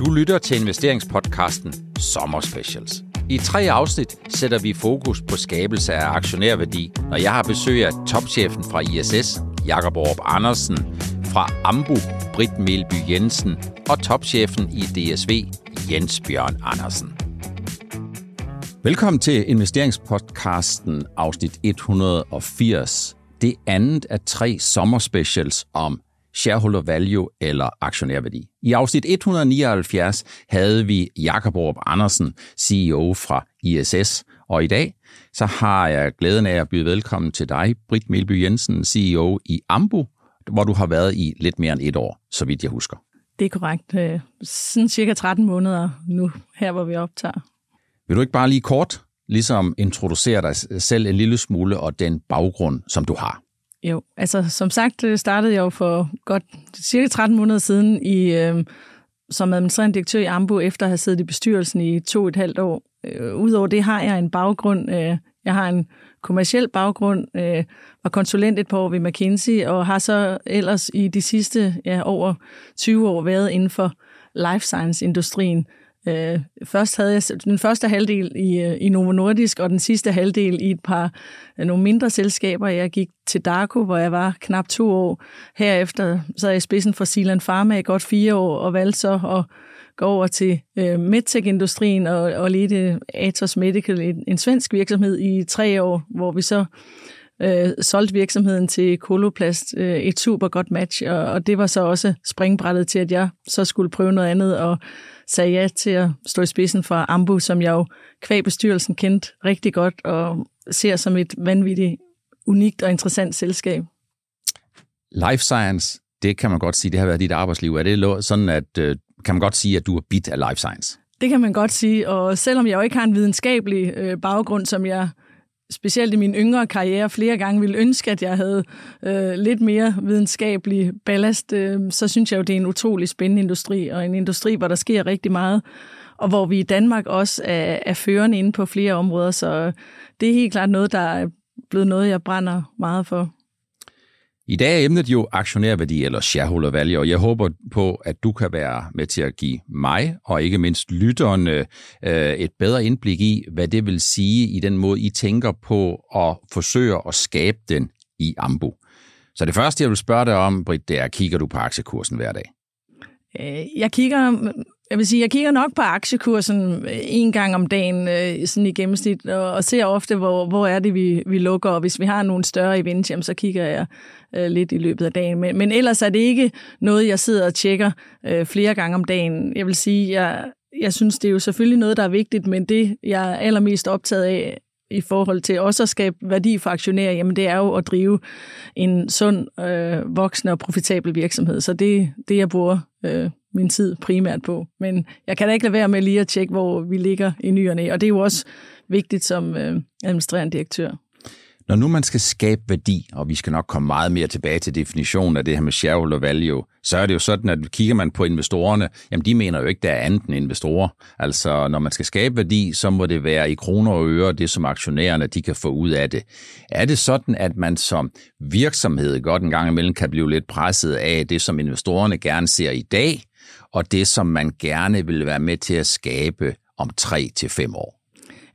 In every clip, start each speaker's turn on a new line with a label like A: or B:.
A: Du lytter til investeringspodcasten Sommer Specials. I tre afsnit sætter vi fokus på skabelse af aktionærværdi, når jeg har besøg af topchefen fra ISS, Jakob Aarup Andersen, fra Ambu, Britt Melby Jensen og topchefen i DSV, Jens Bjørn Andersen. Velkommen til investeringspodcasten afsnit 180. Det andet af tre sommerspecials om shareholder value eller aktionærværdi. I afsnit 179 havde vi Jakob Orup Andersen, CEO fra ISS, og i dag så har jeg glæden af at byde velkommen til dig, Britt Melby Jensen, CEO i Ambu, hvor du har været i lidt mere end et år, så vidt jeg husker.
B: Det er korrekt. Øh, sådan cirka 13 måneder nu, her hvor vi optager.
A: Vil du ikke bare lige kort ligesom introducere dig selv en lille smule og den baggrund, som du har?
B: Jo, altså som sagt startede jeg jo for godt cirka 13 måneder siden i, øh, som administrerende direktør i Ambu, efter at have siddet i bestyrelsen i to og et halvt år. Øh, Udover det har jeg en baggrund, øh, jeg har en kommersiel baggrund, øh, var konsulent et par år ved McKinsey, og har så ellers i de sidste ja, over 20 år været inden for life science-industrien, Øh, først havde jeg den første halvdel i, øh, i Novo Nordisk, og den sidste halvdel i et par øh, nogle mindre selskaber. Jeg gik til Darko, hvor jeg var knap to år. Herefter så jeg i spidsen for Silan Pharma i godt fire år, og valgte så at gå over til øh, medtech-industrien og, og lede øh, Atos Medical, en, en svensk virksomhed, i tre år, hvor vi så øh, solgte virksomheden til Koloplast. Øh, et super godt match, og, og det var så også springbrættet til, at jeg så skulle prøve noget andet, og sagde ja til at stå i spidsen for Ambu, som jeg jo kvæg bestyrelsen kendte rigtig godt, og ser som et vanvittigt, unikt og interessant selskab.
A: Life science, det kan man godt sige, det har været dit arbejdsliv. Er det sådan, at øh, kan man godt sige, at du er bit af life science?
B: Det kan man godt sige, og selvom jeg jo ikke har en videnskabelig øh, baggrund, som jeg specielt i min yngre karriere flere gange ville ønske, at jeg havde øh, lidt mere videnskabelig ballast, øh, så synes jeg jo, det er en utrolig spændende industri, og en industri, hvor der sker rigtig meget, og hvor vi i Danmark også er, er førende inde på flere områder, så det er helt klart noget, der er blevet noget, jeg brænder meget for.
A: I dag er emnet jo aktionærværdi eller shareholder value, og jeg håber på, at du kan være med til at give mig og ikke mindst lytterne øh, øh, et bedre indblik i, hvad det vil sige i den måde, I tænker på at forsøge at skabe den i Ambu. Så det første, jeg vil spørge dig om, Britt, det er, kigger du på aktiekursen hver dag?
B: Øh, jeg kigger jeg vil sige, jeg kigger nok på aktiekursen øh, en gang om dagen øh, sådan i gennemsnit, og, og ser ofte, hvor, hvor er det, vi, vi lukker. Og hvis vi har nogle større events, jamen, så kigger jeg øh, lidt i løbet af dagen. Men, men ellers er det ikke noget, jeg sidder og tjekker øh, flere gange om dagen. Jeg vil sige, jeg, jeg synes, det er jo selvfølgelig noget, der er vigtigt, men det, jeg er allermest optaget af, i forhold til også at skabe værdi for aktionærer, jamen det er jo at drive en sund, øh, voksende og profitabel virksomhed. Så det det, jeg bruger øh, min tid primært på. Men jeg kan da ikke lade være med lige at tjekke, hvor vi ligger i nyerne, og det er jo også vigtigt som øh, administrerende direktør.
A: Når nu man skal skabe værdi, og vi skal nok komme meget mere tilbage til definitionen af det her med shareholder value, så er det jo sådan, at kigger man på investorerne, jamen de mener jo ikke, der er andet end investorer. Altså når man skal skabe værdi, så må det være i kroner og øre, det som aktionærerne de kan få ud af det. Er det sådan, at man som virksomhed godt en gang imellem kan blive lidt presset af det, som investorerne gerne ser i dag, og det, som man gerne vil være med til at skabe om 3 til fem år?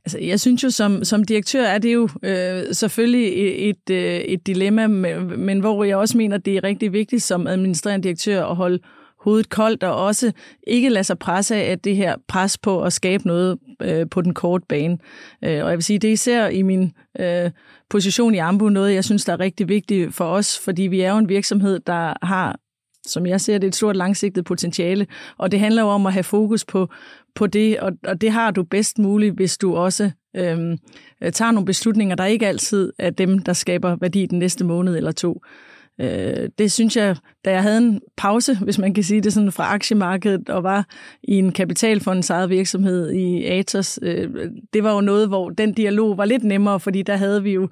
B: Altså, jeg synes jo, som, som direktør er det jo øh, selvfølgelig et, et, øh, et dilemma, men, men hvor jeg også mener, det er rigtig vigtigt som administrerende direktør at holde hovedet koldt, og også ikke lade sig presse af at det her pres på at skabe noget øh, på den korte bane. Øh, og jeg vil sige, det er især i min øh, position i Ambu noget, jeg synes, der er rigtig vigtigt for os, fordi vi er jo en virksomhed, der har som jeg ser det, et stort langsigtet potentiale. Og det handler jo om at have fokus på, på det, og, og det har du bedst muligt, hvis du også øhm, øh, tager nogle beslutninger, der ikke altid er dem, der skaber værdi den næste måned eller to. Øh, det synes jeg, da jeg havde en pause, hvis man kan sige det sådan, fra aktiemarkedet og var i en kapitalfondens eget virksomhed i Atos, øh, det var jo noget, hvor den dialog var lidt nemmere, fordi der havde vi jo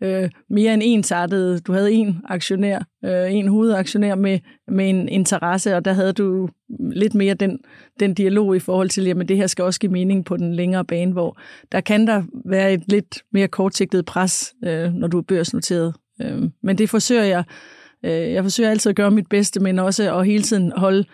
B: øh, mere end ensartet. Du havde en aktionær, øh, en hovedaktionær med, med en interesse, og der havde du lidt mere den, den dialog i forhold til, at det her skal også give mening på den længere bane, hvor der kan der være et lidt mere kortsigtet pres, øh, når du er børsnoteret Øh, men det forsøger jeg. Øh, jeg forsøger altid at gøre mit bedste, men også at hele tiden holde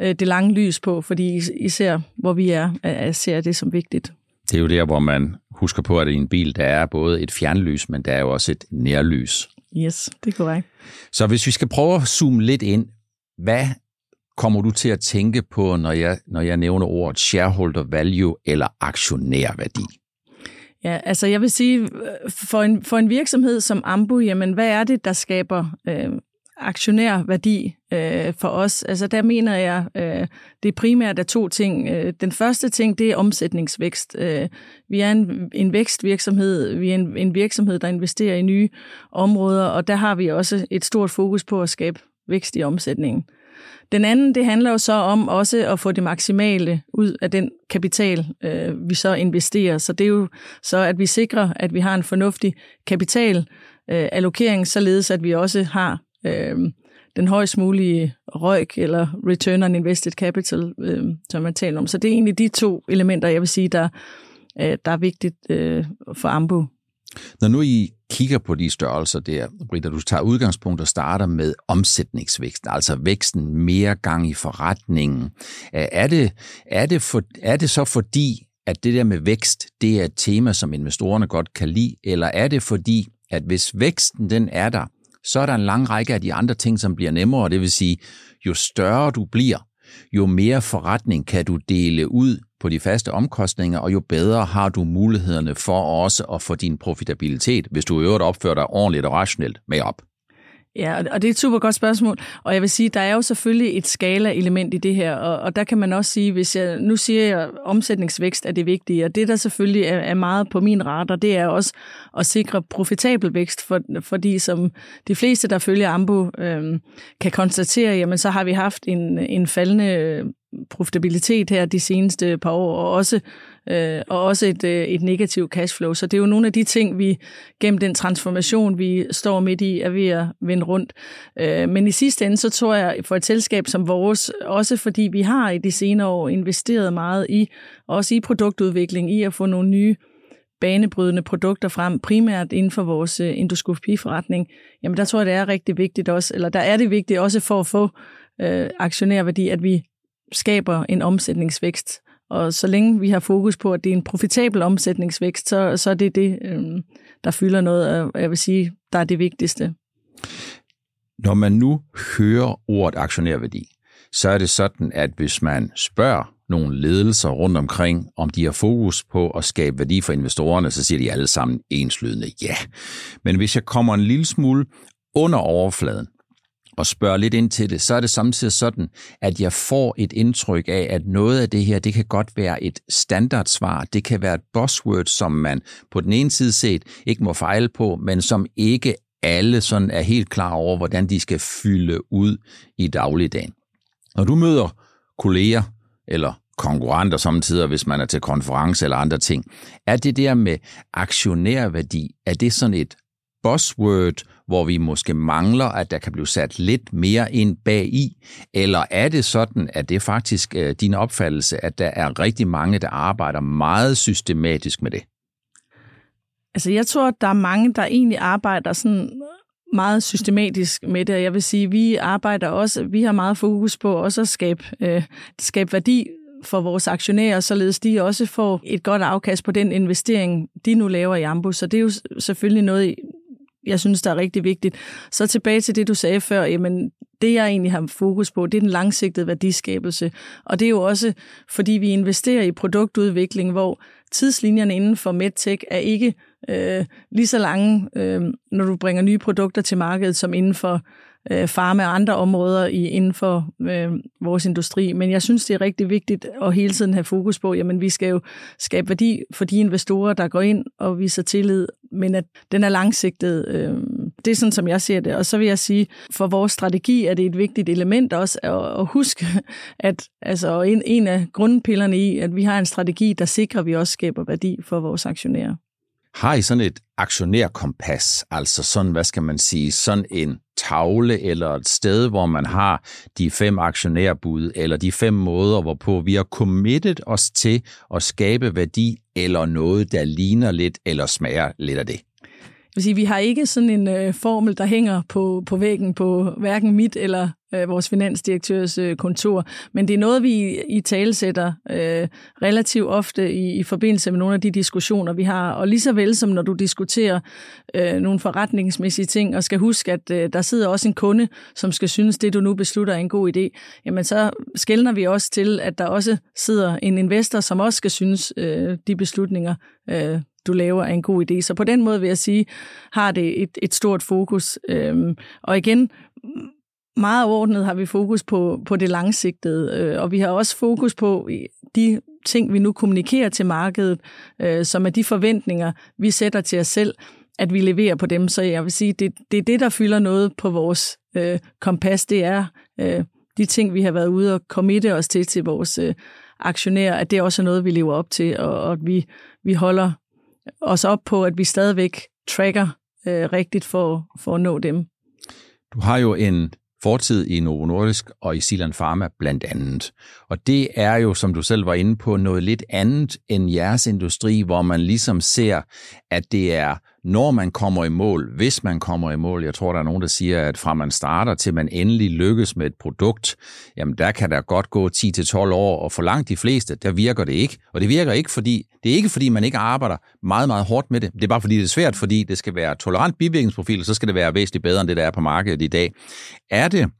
B: øh, det lange lys på, fordi især hvor vi er, øh, ser det som vigtigt.
A: Det er jo der, hvor man husker på, at i en bil, der er både et fjernlys, men der er jo også et nærlys.
B: Yes, det er korrekt.
A: Så hvis vi skal prøve at zoome lidt ind, hvad kommer du til at tænke på, når jeg, når jeg nævner ordet shareholder value eller aktionærværdi?
B: Ja, altså jeg vil sige, øh, for en, for en virksomhed som Ambu, jamen hvad er det, der skaber øh, aktionærværdi øh, for os? Altså der mener jeg, øh, det er primært er to ting. Øh, den første ting, det er omsætningsvækst. Øh, vi er en, en vækstvirksomhed, vi er en, en virksomhed, der investerer i nye områder, og der har vi også et stort fokus på at skabe vækst i omsætningen. Den anden, det handler jo så om også at få det maksimale ud af den kapital, øh, vi så investerer. Så det er jo så, at vi sikrer, at vi har en fornuftig kapital øh, allokering, således at vi også har øh, den højst mulige røg, eller Return on Invested Capital, øh, som man taler om. Så det er egentlig de to elementer, jeg vil sige, der, øh, der er vigtigt øh, for Ambu.
A: Når nu I kigger på de størrelser der, Britta, du tager udgangspunkt og starter med omsætningsvæksten, altså væksten mere gang i forretningen. Er det, er det, for, er det så fordi, at det der med vækst, det er et tema, som investorerne godt kan lide, eller er det fordi, at hvis væksten den er der, så er der en lang række af de andre ting, som bliver nemmere, det vil sige, jo større du bliver, jo mere forretning kan du dele ud på de faste omkostninger, og jo bedre har du mulighederne for også at få din profitabilitet, hvis du i øvrigt opfører dig ordentligt og rationelt med op.
B: Ja, og det er et super godt spørgsmål. Og jeg vil sige, der er jo selvfølgelig et skala-element i det her, og, og der kan man også sige, hvis jeg nu siger jeg, at omsætningsvækst er det vigtige, og det der selvfølgelig er, er meget på min radar, det er også at sikre profitabel vækst, for, fordi som de fleste, der følger Ambo, øh, kan konstatere, jamen så har vi haft en, en faldende profitabilitet her de seneste par år, og også, øh, og også et, øh, et negativt cashflow. Så det er jo nogle af de ting, vi gennem den transformation, vi står midt i, er ved at vende rundt. Øh, men i sidste ende, så tror jeg, for et selskab som vores, også fordi vi har i de senere år investeret meget i, også i produktudvikling, i at få nogle nye banebrydende produkter frem, primært inden for vores øh, endoskopiforretning, jamen der tror jeg, det er rigtig vigtigt også, eller der er det vigtigt også for at få øh, aktionærværdi, at vi skaber en omsætningsvækst. Og så længe vi har fokus på, at det er en profitabel omsætningsvækst, så, så er det det, øhm, der fylder noget, og jeg vil sige, der er det vigtigste.
A: Når man nu hører ordet aktionærværdi, så er det sådan, at hvis man spørger nogle ledelser rundt omkring, om de har fokus på at skabe værdi for investorerne, så siger de alle sammen enslydende ja. Men hvis jeg kommer en lille smule under overfladen, og spørger lidt ind til det, så er det samtidig sådan, at jeg får et indtryk af, at noget af det her, det kan godt være et standardsvar. Det kan være et buzzword, som man på den ene side set ikke må fejle på, men som ikke alle sådan er helt klar over, hvordan de skal fylde ud i dagligdagen. Når du møder kolleger eller konkurrenter samtidig, hvis man er til konference eller andre ting, er det der med aktionærværdi, er det sådan et buzzword, hvor vi måske mangler, at der kan blive sat lidt mere ind bag i? Eller er det sådan, at det er faktisk øh, din opfattelse, at der er rigtig mange, der arbejder meget systematisk med det?
B: Altså jeg tror, at der er mange, der egentlig arbejder sådan meget systematisk med det. Jeg vil sige, at vi arbejder også, vi har meget fokus på også at skabe, øh, skabe værdi for vores aktionærer, således de også får et godt afkast på den investering, de nu laver i Ambu. Så det er jo selvfølgelig noget, jeg synes, der er rigtig vigtigt. Så tilbage til det, du sagde før, jamen det jeg egentlig har fokus på, det er den langsigtede værdiskabelse. Og det er jo også, fordi vi investerer i produktudvikling, hvor tidslinjerne inden for MedTech er ikke øh, lige så lange, øh, når du bringer nye produkter til markedet, som inden for øh, farme og andre områder i, inden for øh, vores industri. Men jeg synes, det er rigtig vigtigt at hele tiden have fokus på, jamen vi skal jo skabe værdi for de investorer, der går ind og viser tillid, men at den er langsigtet. Øh, det er sådan, som jeg ser det. Og så vil jeg sige, for vores strategi er det et vigtigt element også at, at huske, at altså, en, en af grundpillerne i, at vi har en strategi, der sikrer, at vi også skaber værdi for vores aktionærer.
A: Har I sådan et aktionærkompas, altså sådan, hvad skal man sige, sådan en tavle eller et sted, hvor man har de fem aktionærbud, eller de fem måder, hvorpå vi har committed os til at skabe værdi, eller noget, der ligner lidt, eller smager lidt af det?
B: Jeg vil sige, vi har ikke sådan en øh, formel, der hænger på, på væggen på hverken mit eller øh, vores finansdirektørs øh, kontor. Men det er noget, vi i talesætter øh, relativt ofte i, i forbindelse med nogle af de diskussioner, vi har. Og lige så vel som når du diskuterer øh, nogle forretningsmæssige ting, og skal huske, at øh, der sidder også en kunde, som skal synes, det du nu beslutter er en god idé, jamen så skældner vi også til, at der også sidder en investor, som også skal synes, øh, de beslutninger, øh, du laver, er en god idé. Så på den måde vil jeg sige, har det et, et stort fokus. Øhm, og igen, meget overordnet har vi fokus på, på det langsigtede, øh, og vi har også fokus på øh, de ting, vi nu kommunikerer til markedet, øh, som er de forventninger, vi sætter til os selv, at vi leverer på dem. Så jeg vil sige, det, det er det, der fylder noget på vores øh, kompas. Det er øh, de ting, vi har været ude og committe os til til vores øh, aktionærer, at det også er noget, vi lever op til, og, og at vi, vi holder os op på, at vi stadigvæk tracker øh, rigtigt for, for at nå dem.
A: Du har jo en fortid i Novo Nordisk og i Silan Pharma blandt andet. Og det er jo, som du selv var inde på, noget lidt andet end jeres industri, hvor man ligesom ser, at det er når man kommer i mål, hvis man kommer i mål, jeg tror, der er nogen, der siger, at fra man starter til man endelig lykkes med et produkt, jamen der kan der godt gå 10-12 år, og for langt de fleste, der virker det ikke. Og det virker ikke, fordi det er ikke, fordi man ikke arbejder meget, meget hårdt med det. Det er bare, fordi det er svært, fordi det skal være tolerant bivirkningsprofil, så skal det være væsentligt bedre, end det, der er på markedet i dag. Er det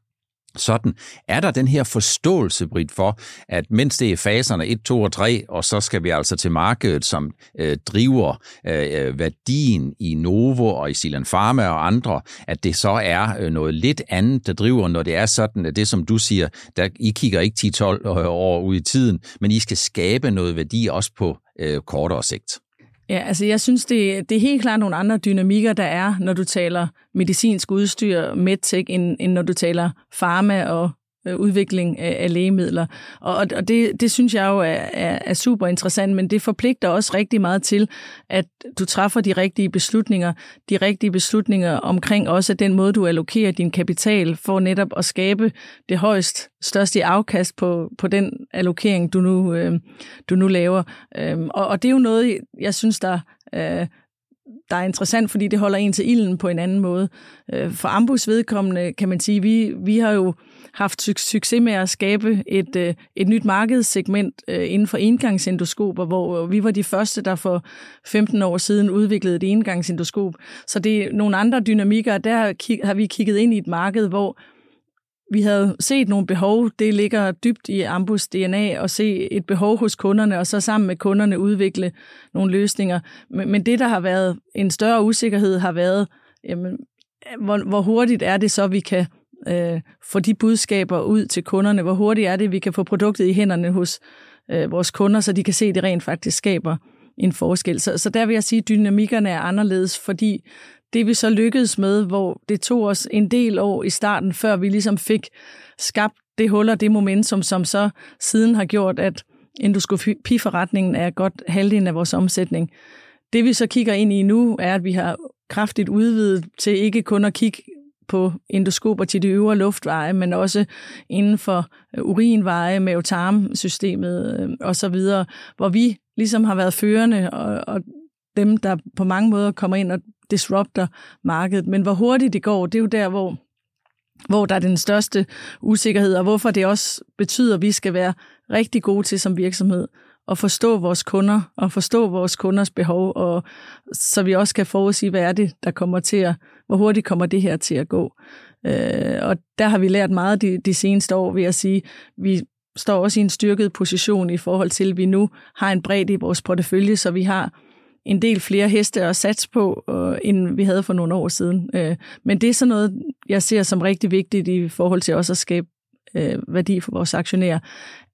A: sådan, er der den her forståelse, Britt, for, at mens det er faserne 1, 2 og 3, og så skal vi altså til markedet, som øh, driver øh, øh, værdien i Novo og i Silan Pharma og andre, at det så er øh, noget lidt andet, der driver, når det er sådan, at det som du siger, der, I kigger ikke 10-12 øh, år ud i tiden, men I skal skabe noget værdi også på øh, kortere sigt.
B: Ja, altså jeg synes, det, det er helt klart nogle andre dynamikker, der er, når du taler medicinsk udstyr, medtech, end, end når du taler pharma og Øh, udvikling af, lægemidler. Og, og det, det synes jeg jo er, er, er super interessant, men det forpligter også rigtig meget til, at du træffer de rigtige beslutninger, de rigtige beslutninger omkring også den måde, du allokerer din kapital for netop at skabe det højst største afkast på, på den allokering, du nu, øh, du nu laver. Øhm, og, og det er jo noget, jeg synes, der øh, der er interessant, fordi det holder en til ilden på en anden måde. Øh, for Ambus vedkommende kan man sige, vi, vi har jo haft succes med at skabe et, øh, et nyt markedssegment øh, inden for engangsendoskoper, hvor vi var de første, der for 15 år siden udviklede et engangsendoskop. Så det er nogle andre dynamikker, der har vi kigget ind i et marked, hvor vi havde set nogle behov, det ligger dybt i Ambus DNA, at se et behov hos kunderne, og så sammen med kunderne udvikle nogle løsninger. Men det, der har været en større usikkerhed, har været, jamen, hvor, hvor hurtigt er det så, vi kan øh, få de budskaber ud til kunderne? Hvor hurtigt er det, vi kan få produktet i hænderne hos øh, vores kunder, så de kan se, at det rent faktisk skaber en forskel. Så, så der vil jeg sige, at dynamikkerne er anderledes, fordi det vi så lykkedes med, hvor det tog os en del år i starten, før vi ligesom fik skabt det hul og det momentum, som så siden har gjort, at endoskopiforretningen er godt halvdelen af vores omsætning. Det vi så kigger ind i nu, er, at vi har kraftigt udvidet til ikke kun at kigge på endoskoper til de øvre luftveje, men også inden for øh, urinveje, mavetarmsystemet øh, osv., hvor vi ligesom har været førende, og, og dem, der på mange måder kommer ind og disrupter markedet. Men hvor hurtigt det går, det er jo der, hvor, hvor der er den største usikkerhed, og hvorfor det også betyder, at vi skal være rigtig gode til som virksomhed at forstå vores kunder og forstå vores kunders behov, og så vi også kan forudsige, hvad er det, der kommer til at, hvor hurtigt kommer det her til at gå. Øh, og der har vi lært meget de, de seneste år, ved at sige. Vi står også i en styrket position i forhold til, at vi nu har en bredde i vores portefølje, så vi har en del flere heste at satse på, øh, end vi havde for nogle år siden. Øh, men det er sådan noget, jeg ser som rigtig vigtigt i forhold til også at skabe øh, værdi for vores aktionærer,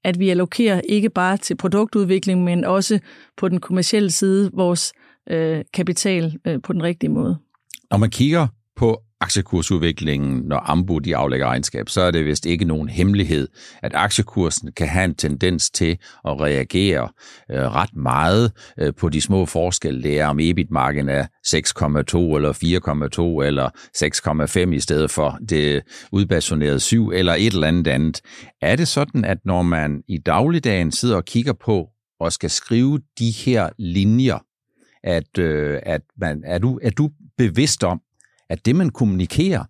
B: at vi allokerer ikke bare til produktudvikling, men også på den kommercielle side vores øh, kapital øh, på den rigtige måde.
A: Når man kigger på aktiekursudviklingen, når Ambu de aflægger regnskab, så er det vist ikke nogen hemmelighed, at aktiekursen kan have en tendens til at reagere øh, ret meget øh, på de små forskelle. Det er om EBIT-marken er 6,2 eller 4,2 eller 6,5 i stedet for det udbasonerede 7 eller et eller andet andet. Er det sådan, at når man i dagligdagen sidder og kigger på og skal skrive de her linjer, at, øh, at man, er, du, er du bevidst om, at det, man kommunikerer,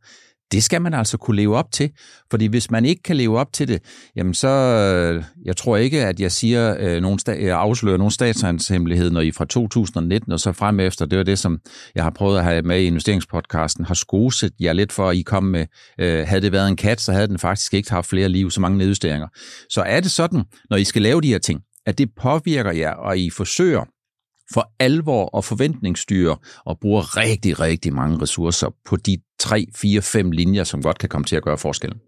A: det skal man altså kunne leve op til. Fordi hvis man ikke kan leve op til det, jamen så, øh, jeg tror ikke, at jeg siger, øh, nogen sta- jeg afslører nogen statshemmelighed, når I fra 2019 og så frem efter, det var det, som jeg har prøvet at have med i investeringspodcasten, har skoset jer lidt for, at I kom med, øh, havde det været en kat, så havde den faktisk ikke haft flere liv, så mange nedjusteringer. Så er det sådan, når I skal lave de her ting, at det påvirker jer, og I forsøger for alvor og forventningsstyre og bruger rigtig, rigtig mange ressourcer på de 3, 4, 5 linjer, som godt kan komme til at gøre forskellen?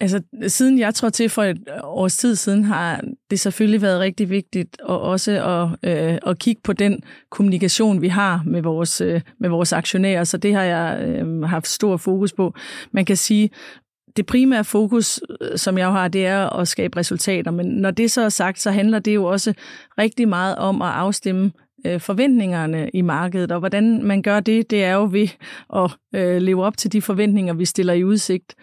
B: Altså, siden jeg tror til for et års tid siden, har det selvfølgelig været rigtig vigtigt og også at, øh, at kigge på den kommunikation, vi har med vores, øh, med vores aktionærer. Så det har jeg øh, haft stor fokus på. Man kan sige, det primære fokus, øh, som jeg har, det er at skabe resultater. Men når det så er sagt, så handler det jo også rigtig meget om at afstemme øh, forventningerne i markedet, og hvordan man gør det, det er jo ved at øh, leve op til de forventninger, vi stiller i udsigt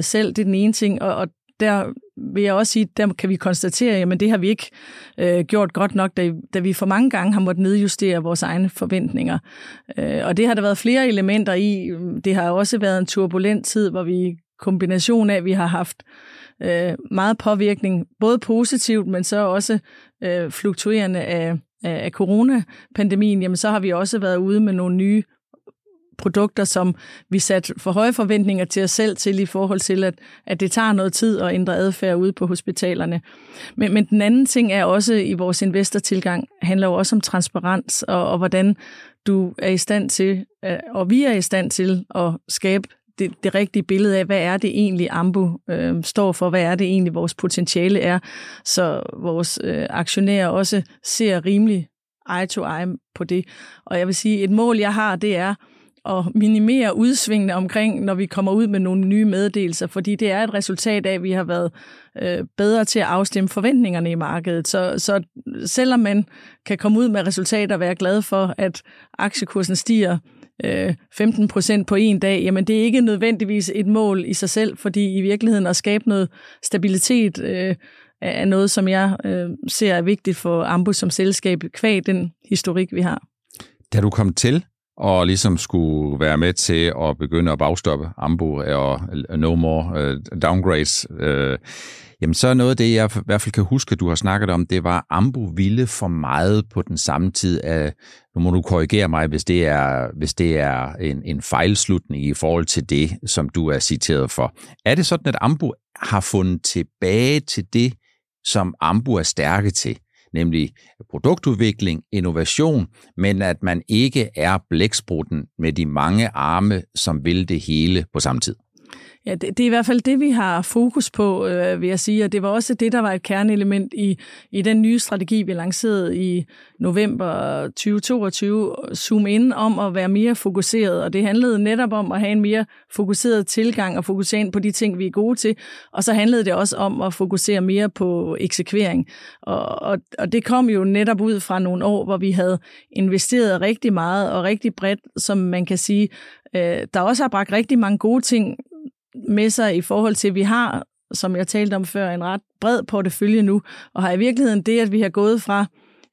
B: selv. Det er den ene ting, og, der vil jeg også sige, der kan vi konstatere, at det har vi ikke øh, gjort godt nok, da, da vi for mange gange har måttet nedjustere vores egne forventninger. Øh, og det har der været flere elementer i. Det har også været en turbulent tid, hvor vi kombination af, at vi har haft øh, meget påvirkning, både positivt, men så også øh, fluktuerende af, af, coronapandemien, jamen så har vi også været ude med nogle nye produkter, som vi satte for høje forventninger til os selv til i forhold til, at, at det tager noget tid at ændre adfærd ude på hospitalerne. Men, men den anden ting er også i vores investortilgang, handler jo også om transparens og, og hvordan du er i stand til, øh, og vi er i stand til at skabe det, det rigtige billede af, hvad er det egentlig Ambu øh, står for, hvad er det egentlig vores potentiale er, så vores øh, aktionærer også ser rimelig eye to eye på det. Og jeg vil sige, et mål, jeg har, det er at minimere udsvingene omkring, når vi kommer ud med nogle nye meddelelser, fordi det er et resultat af, at vi har været øh, bedre til at afstemme forventningerne i markedet. Så, så selvom man kan komme ud med resultater og være glad for, at aktiekursen stiger Øh, 15 procent på en dag, jamen det er ikke nødvendigvis et mål i sig selv, fordi i virkeligheden at skabe noget stabilitet øh, er noget, som jeg øh, ser er vigtigt for Ambu som selskab, kvæg den historik, vi har.
A: Da du kom til og ligesom skulle være med til at begynde at bagstoppe Ambu øh, og øh, no more uh, downgrades, øh, jamen så er noget af det, jeg i hvert fald kan huske, at du har snakket om, det var, at Ambu ville for meget på den samme tid. Af, nu må du korrigere mig, hvis det er, hvis det er en, en fejlslutning i forhold til det, som du er citeret for. Er det sådan, at Ambu har fundet tilbage til det, som Ambu er stærke til? nemlig produktudvikling, innovation, men at man ikke er blæksprutten med de mange arme, som vil det hele på samme tid.
B: Ja, det, det er i hvert fald det, vi har fokus på, øh, vil jeg sige, og det var også det, der var et kerneelement i, i den nye strategi, vi lancerede i november 2022, Zoom ind om at være mere fokuseret, og det handlede netop om at have en mere fokuseret tilgang og fokusere ind på de ting, vi er gode til, og så handlede det også om at fokusere mere på eksekvering, og, og, og det kom jo netop ud fra nogle år, hvor vi havde investeret rigtig meget og rigtig bredt, som man kan sige, øh, der også har bragt rigtig mange gode ting med sig i forhold til, at vi har, som jeg talte om før, en ret bred portefølje nu, og har i virkeligheden det, at vi har gået fra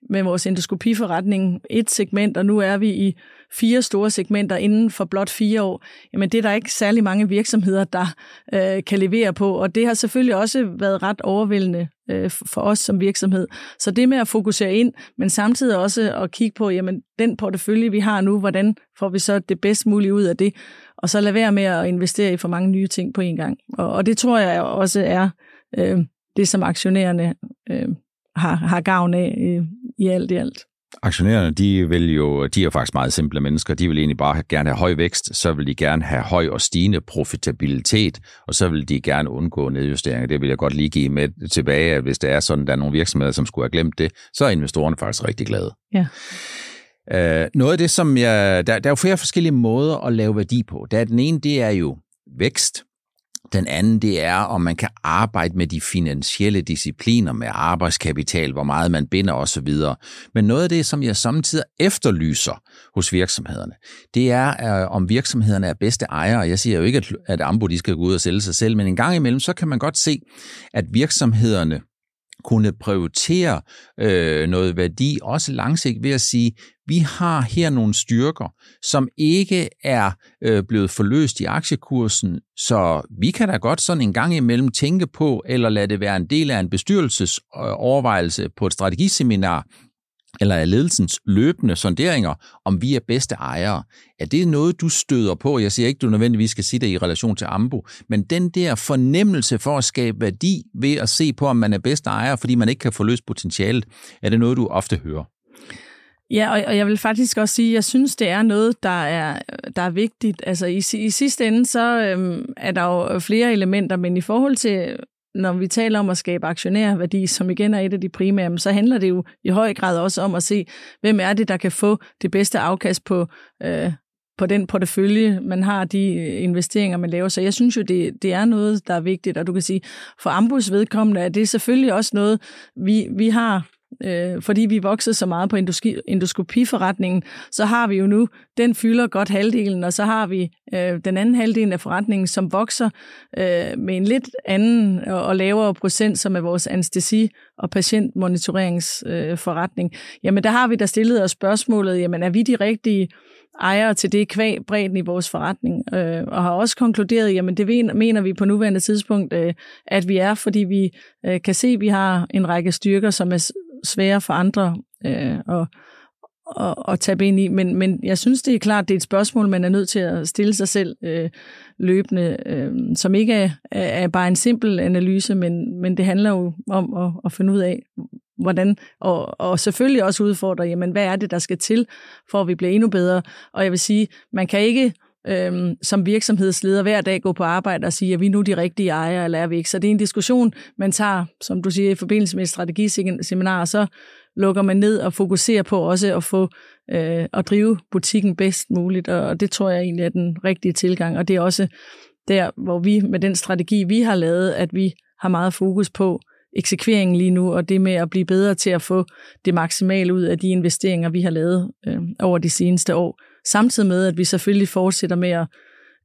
B: med vores endoskopiforretning et segment, og nu er vi i fire store segmenter inden for blot fire år, jamen det er der ikke særlig mange virksomheder, der øh, kan levere på, og det har selvfølgelig også været ret overvældende øh, for os som virksomhed. Så det med at fokusere ind, men samtidig også at kigge på, jamen den portefølje, vi har nu, hvordan får vi så det bedst mulige ud af det, og så lade være med at investere i for mange nye ting på en gang. Og, og det tror jeg også er øh, det, som aktionærerne øh, har, har gavn af øh, i alt i alt.
A: Aktionærerne, de vil jo, de er faktisk meget simple mennesker. De vil egentlig bare gerne have høj vækst, så vil de gerne have høj og stigende profitabilitet, og så vil de gerne undgå nedjusteringer. Det vil jeg godt lige give med tilbage, at hvis det er sådan, der er nogle virksomheder, som skulle have glemt det, så er investorerne faktisk rigtig glade.
B: Ja.
A: Uh, noget af det, som jeg... Der, der er jo flere forskellige måder at lave værdi på. Der, den ene, det er jo vækst. Den anden, det er, om man kan arbejde med de finansielle discipliner, med arbejdskapital, hvor meget man binder osv. Men noget af det, som jeg samtidig efterlyser hos virksomhederne, det er, øh, om virksomhederne er bedste ejere. Jeg siger jo ikke, at, at Ambo de skal gå ud og sælge sig selv, men en gang imellem, så kan man godt se, at virksomhederne kunne prioritere øh, noget værdi, også langsigtet ved at sige, vi har her nogle styrker, som ikke er øh, blevet forløst i aktiekursen, så vi kan da godt sådan en gang imellem tænke på, eller lade det være en del af en bestyrelsesovervejelse øh, på et strategiseminar, eller af ledelsens løbende sonderinger, om vi er bedste ejere. Er det noget, du støder på? Jeg siger ikke, du nødvendigvis skal sige det i relation til Ambo, men den der fornemmelse for at skabe værdi ved at se på, om man er bedste ejer, fordi man ikke kan få løst potentialet, er det noget, du ofte hører?
B: Ja, og, jeg vil faktisk også sige, at jeg synes, det er noget, der er, der er vigtigt. Altså i, i sidste ende, så øhm, er der jo flere elementer, men i forhold til når vi taler om at skabe aktionærværdi, som igen er et af de primære, så handler det jo i høj grad også om at se, hvem er det, der kan få det bedste afkast på, øh, på den portefølje, man har, de øh, investeringer, man laver. Så jeg synes jo, det, det er noget, der er vigtigt, og du kan sige, for Ambus vedkommende er det selvfølgelig også noget, vi, vi har øh, fordi vi voksede så meget på endoski, endoskopiforretningen, så har vi jo nu, den fylder godt halvdelen, og så har vi øh, den anden halvdel af forretningen, som vokser øh, med en lidt anden og, og lavere procent, som er vores anestesi- og patientmonitoreringsforretning. Øh, jamen der har vi da stillet os spørgsmålet, jamen er vi de rigtige ejere til det kvæg bredden i vores forretning, øh, og har også konkluderet, jamen det mener vi på nuværende tidspunkt, øh, at vi er, fordi vi øh, kan se, at vi har en række styrker, som er sværere for andre øh, at, at, at tabe ind i. Men, men jeg synes, det er klart, det er et spørgsmål, man er nødt til at stille sig selv øh, løbende, øh, som ikke er, er bare en simpel analyse, men, men det handler jo om at, at finde ud af, hvordan, og, og selvfølgelig også udfordre, jamen hvad er det, der skal til, for at vi bliver endnu bedre. Og jeg vil sige, man kan ikke øhm, som virksomhedsleder hver dag gå på arbejde og sige, at vi nu de rigtige ejere, eller er vi ikke? Så det er en diskussion, man tager, som du siger, i forbindelse med et strategiseminar, og så lukker man ned og fokuserer på også at få øh, at drive butikken bedst muligt, og det tror jeg egentlig er den rigtige tilgang, og det er også der, hvor vi med den strategi, vi har lavet, at vi har meget fokus på eksekveringen lige nu, og det med at blive bedre til at få det maksimale ud af de investeringer, vi har lavet øh, over de seneste år samtidig med, at vi selvfølgelig fortsætter med at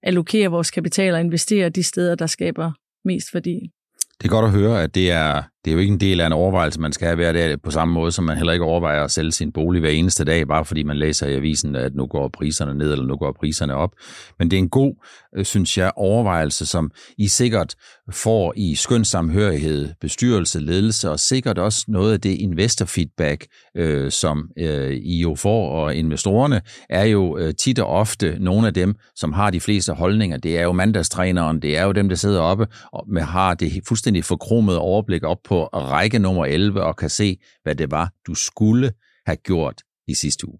B: allokere vores kapital og investere de steder, der skaber mest værdi.
A: Det er godt at høre, at det er, det er jo ikke en del af en overvejelse, man skal have hver dag på samme måde, som man heller ikke overvejer at sælge sin bolig hver eneste dag, bare fordi man læser i avisen, at nu går priserne ned, eller nu går priserne op. Men det er en god, øh, synes jeg, overvejelse, som I sikkert får i skøn samhørighed, bestyrelse, ledelse, og sikkert også noget af det investor-feedback, øh, som øh, I jo får, og investorerne er jo øh, tit og ofte nogle af dem, som har de fleste holdninger. Det er jo mandagstræneren, det er jo dem, der sidder oppe og med, har det fuldstændig forkromede overblik op på række nummer 11 og kan se, hvad det var, du skulle have gjort i sidste uge.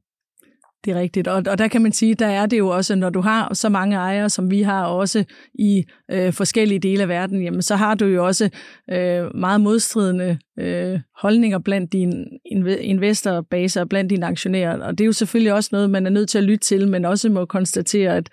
B: Det er rigtigt, og, og der kan man sige, der er det jo også, når du har så mange ejere, som vi har også i øh, forskellige dele af verden, jamen så har du jo også øh, meget modstridende øh, holdninger blandt dine investorbaser og blandt dine aktionærer, og det er jo selvfølgelig også noget, man er nødt til at lytte til, men også må konstatere, at,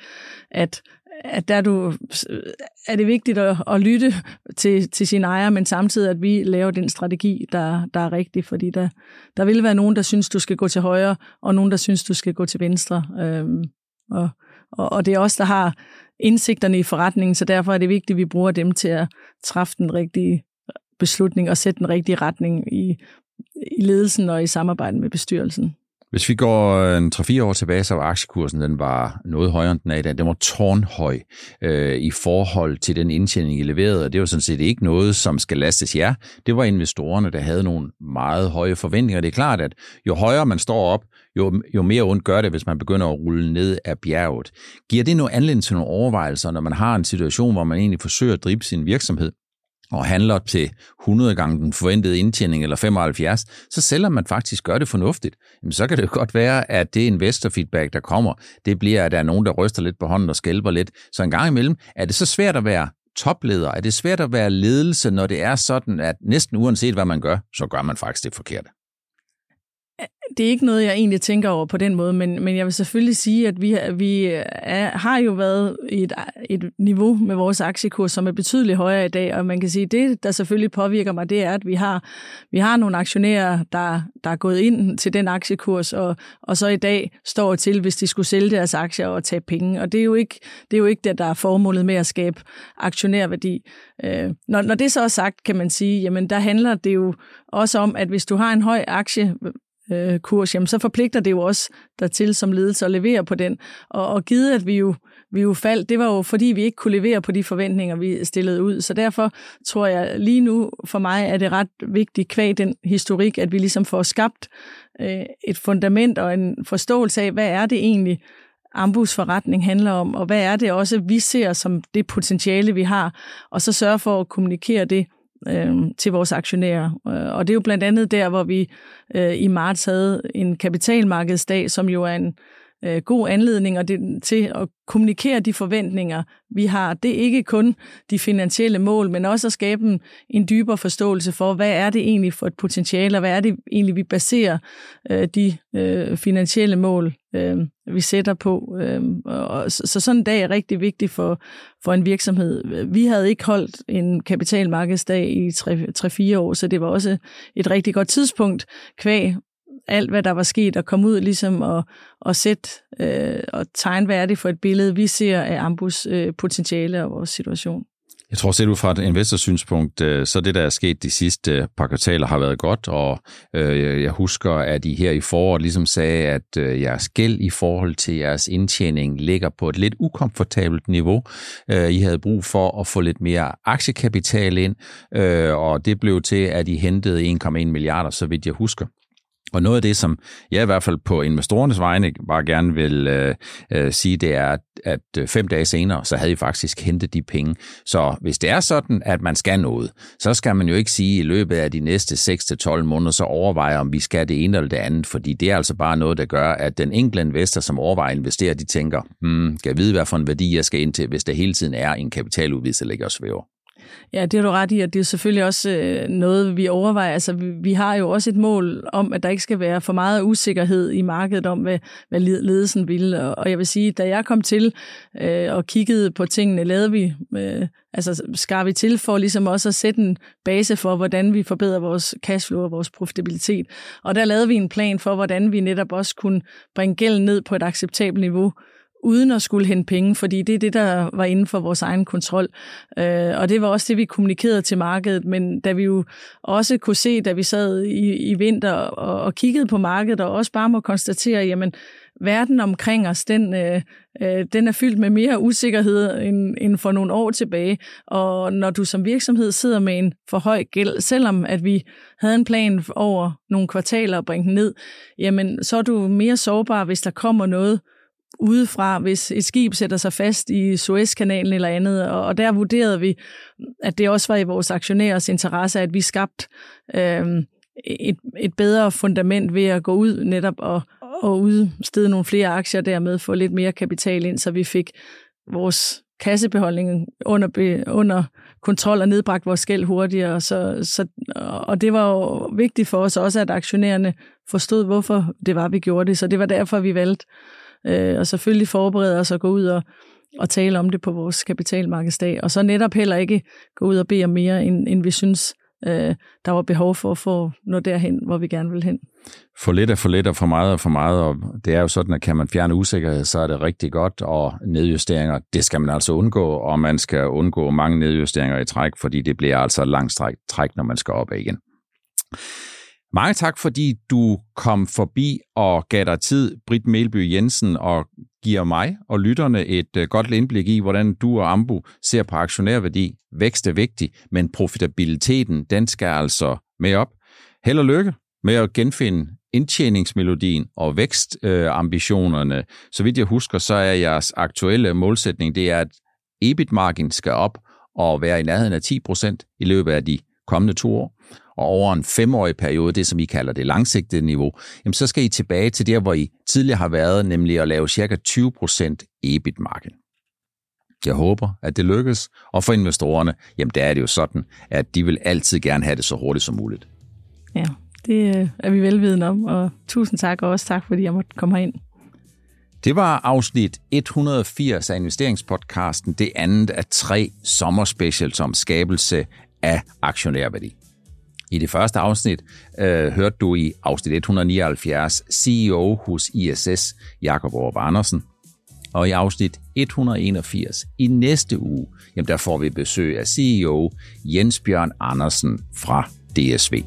B: at at der er, du, øh, er det vigtigt at, at lytte til, til sine ejere, men samtidig at vi laver den strategi, der, der er rigtig, fordi der, der vil være nogen, der synes, du skal gå til højre, og nogen, der synes, du skal gå til venstre. Øhm, og, og, og det er os, der har indsigterne i forretningen, så derfor er det vigtigt, at vi bruger dem til at træffe den rigtige beslutning og sætte den rigtige retning i, i ledelsen og i samarbejde med bestyrelsen.
A: Hvis vi går øh, en 3-4 år tilbage, så var aktiekursen den var noget højere end den er i dag. Den var tårnhøj øh, i forhold til den indtjening, I leverede, og det var sådan set ikke noget, som skal lastes jer. Det var investorerne, der havde nogle meget høje forventninger. Det er klart, at jo højere man står op, jo, jo mere ondt gør det, hvis man begynder at rulle ned af bjerget. Giver det noget anledning til nogle overvejelser, når man har en situation, hvor man egentlig forsøger at drive sin virksomhed og handler til 100 gange den forventede indtjening eller 75, så selvom man faktisk gør det fornuftigt, jamen så kan det jo godt være, at det investor-feedback, der kommer, det bliver, at der er nogen, der ryster lidt på hånden og skælper lidt. Så en gang imellem er det så svært at være topleder? Er det svært at være ledelse, når det er sådan, at næsten uanset hvad man gør, så gør man faktisk det forkerte?
B: Det er ikke noget, jeg egentlig tænker over på den måde, men, men jeg vil selvfølgelig sige, at vi, vi er, har jo været i et, et niveau med vores aktiekurs, som er betydeligt højere i dag, og man kan sige, at det, der selvfølgelig påvirker mig, det er, at vi har, vi har nogle aktionærer, der, der er gået ind til den aktiekurs, og, og så i dag står til, hvis de skulle sælge deres aktier og tage penge, og det er jo ikke det, er jo ikke det der er formålet med at skabe aktionærværdi. Øh, når, når det så er sagt, kan man sige, jamen der handler det jo også om, at hvis du har en høj aktie øh, kurs, jamen så forpligter det jo også dertil som ledelse at levere på den. Og, og givet, at vi jo, vi jo faldt, det var jo fordi, vi ikke kunne levere på de forventninger, vi stillede ud. Så derfor tror jeg lige nu for mig, er det ret vigtigt kvæg den historik, at vi ligesom får skabt øh, et fundament og en forståelse af, hvad er det egentlig, Ambus forretning handler om, og hvad er det også, vi ser som det potentiale, vi har, og så sørge for at kommunikere det øh, til vores aktionærer. Øh, og det er jo blandt andet der, hvor vi øh, i marts havde en kapitalmarkedsdag, som jo er en øh, god anledning og det, til at kommunikere de forventninger, vi har. Det er ikke kun de finansielle mål, men også at skabe en, en dybere forståelse for, hvad er det egentlig for et potentiale, og hvad er det egentlig, vi baserer øh, de øh, finansielle mål, øh, vi sætter på. Øh, og, så, så sådan en dag er rigtig vigtig for, for en virksomhed. Vi havde ikke holdt en kapitalmarkedsdag i 3-4 år, så det var også et rigtig godt tidspunkt kvæg alt, hvad der var sket, og komme ud ligesom og, og sætte øh, og tegne, hvad er det for et billede, vi ser af Ambus øh, potentiale og vores situation.
A: Jeg tror set ud fra et investorsynspunkt, øh, så det, der er sket de sidste øh, par kvartaler, har været godt, og øh, jeg husker, at I her i foråret ligesom sagde, at jeres gæld i forhold til jeres indtjening ligger på et lidt ukomfortabelt niveau. I havde brug for at få lidt mere aktiekapital ind, og det blev til, at I hentede 1,1 milliarder, så vidt jeg husker. Og noget af det, som jeg i hvert fald på investorernes vegne bare gerne vil øh, øh, sige, det er, at øh, fem dage senere, så havde I faktisk hentet de penge. Så hvis det er sådan, at man skal noget, så skal man jo ikke sige i løbet af de næste 6-12 måneder, så overveje, om vi skal det ene eller det andet, fordi det er altså bare noget, der gør, at den enkelte investor, som overvejer at investere, de tænker, hmm, kan jeg vide, hvad for en værdi jeg skal ind til, hvis der hele tiden er en kapitaludvidelse, der ligger og svæver.
B: Ja, det er du ret i, at det er selvfølgelig også øh, noget, vi overvejer. Altså, vi, vi har jo også et mål om, at der ikke skal være for meget usikkerhed i markedet om, hvad, hvad ledelsen vil. Og, og jeg vil sige, da jeg kom til øh, og kiggede på tingene, lavede vi, øh, altså skar vi til for ligesom også at sætte en base for, hvordan vi forbedrer vores cashflow og vores profitabilitet. Og der lavede vi en plan for, hvordan vi netop også kunne bringe gælden ned på et acceptabelt niveau, uden at skulle hente penge, fordi det er det, der var inden for vores egen kontrol. Øh, og det var også det, vi kommunikerede til markedet, men da vi jo også kunne se, da vi sad i, i vinter og, og kiggede på markedet, og også bare må konstatere, jamen, verden omkring os, den, øh, øh, den er fyldt med mere usikkerhed end, end for nogle år tilbage. Og når du som virksomhed sidder med en for høj gæld, selvom at vi havde en plan over nogle kvartaler at bringe den ned, jamen så er du mere sårbar, hvis der kommer noget, udefra, hvis et skib sætter sig fast i Suezkanalen eller andet. Og, der vurderede vi, at det også var i vores aktionærers interesse, at vi skabte øh, et, et bedre fundament ved at gå ud netop og, og udstede nogle flere aktier, dermed få lidt mere kapital ind, så vi fik vores kassebeholdning under, under kontrol og nedbragt vores gæld hurtigere. Så, så, og det var jo vigtigt for os også, at aktionærerne forstod, hvorfor det var, vi gjorde det. Så det var derfor, vi valgte øh, og selvfølgelig forberede os og gå ud og, og tale om det på vores kapitalmarkedsdag, og så netop heller ikke gå ud og bede om mere, end, end vi synes, øh, der var behov for at få nå derhen, hvor vi gerne vil hen.
A: For lidt er for lidt, og for meget er for meget, og det er jo sådan, at kan man fjerne usikkerhed, så er det rigtig godt, og nedjusteringer, det skal man altså undgå, og man skal undgå mange nedjusteringer i træk, fordi det bliver altså langt træk, når man skal op igen. Mange tak, fordi du kom forbi og gav dig tid, Britt Melby Jensen, og giver mig og lytterne et øh, godt indblik i, hvordan du og Ambu ser på aktionærværdi. Vækst er vigtig, men profitabiliteten, den skal altså med op. Held og lykke med at genfinde indtjeningsmelodien og vækstambitionerne. Så vidt jeg husker, så er jeres aktuelle målsætning, det er, at EBIT-margin skal op og være i nærheden af 10% i løbet af de kommende to år og over en femårig periode, det som I kalder det langsigtede niveau, jamen så skal I tilbage til der, hvor I tidligere har været, nemlig at lave cirka 20% EBIT-margin. Jeg håber, at det lykkes, og for investorerne, jamen der er det jo sådan, at de vil altid gerne have det så hurtigt som muligt.
B: Ja, Det øh, er vi velvidende om, og tusind tak, og også tak, fordi jeg måtte komme ind.
A: Det var afsnit 180 af investeringspodcasten, det andet af tre sommerspecials om skabelse af aktionærværdi. I det første afsnit øh, hørte du i afsnit 179 CEO hos ISS, Jakob Aarup Andersen. Og i afsnit 181 i næste uge, jamen der får vi besøg af CEO Jens Bjørn Andersen fra DSV.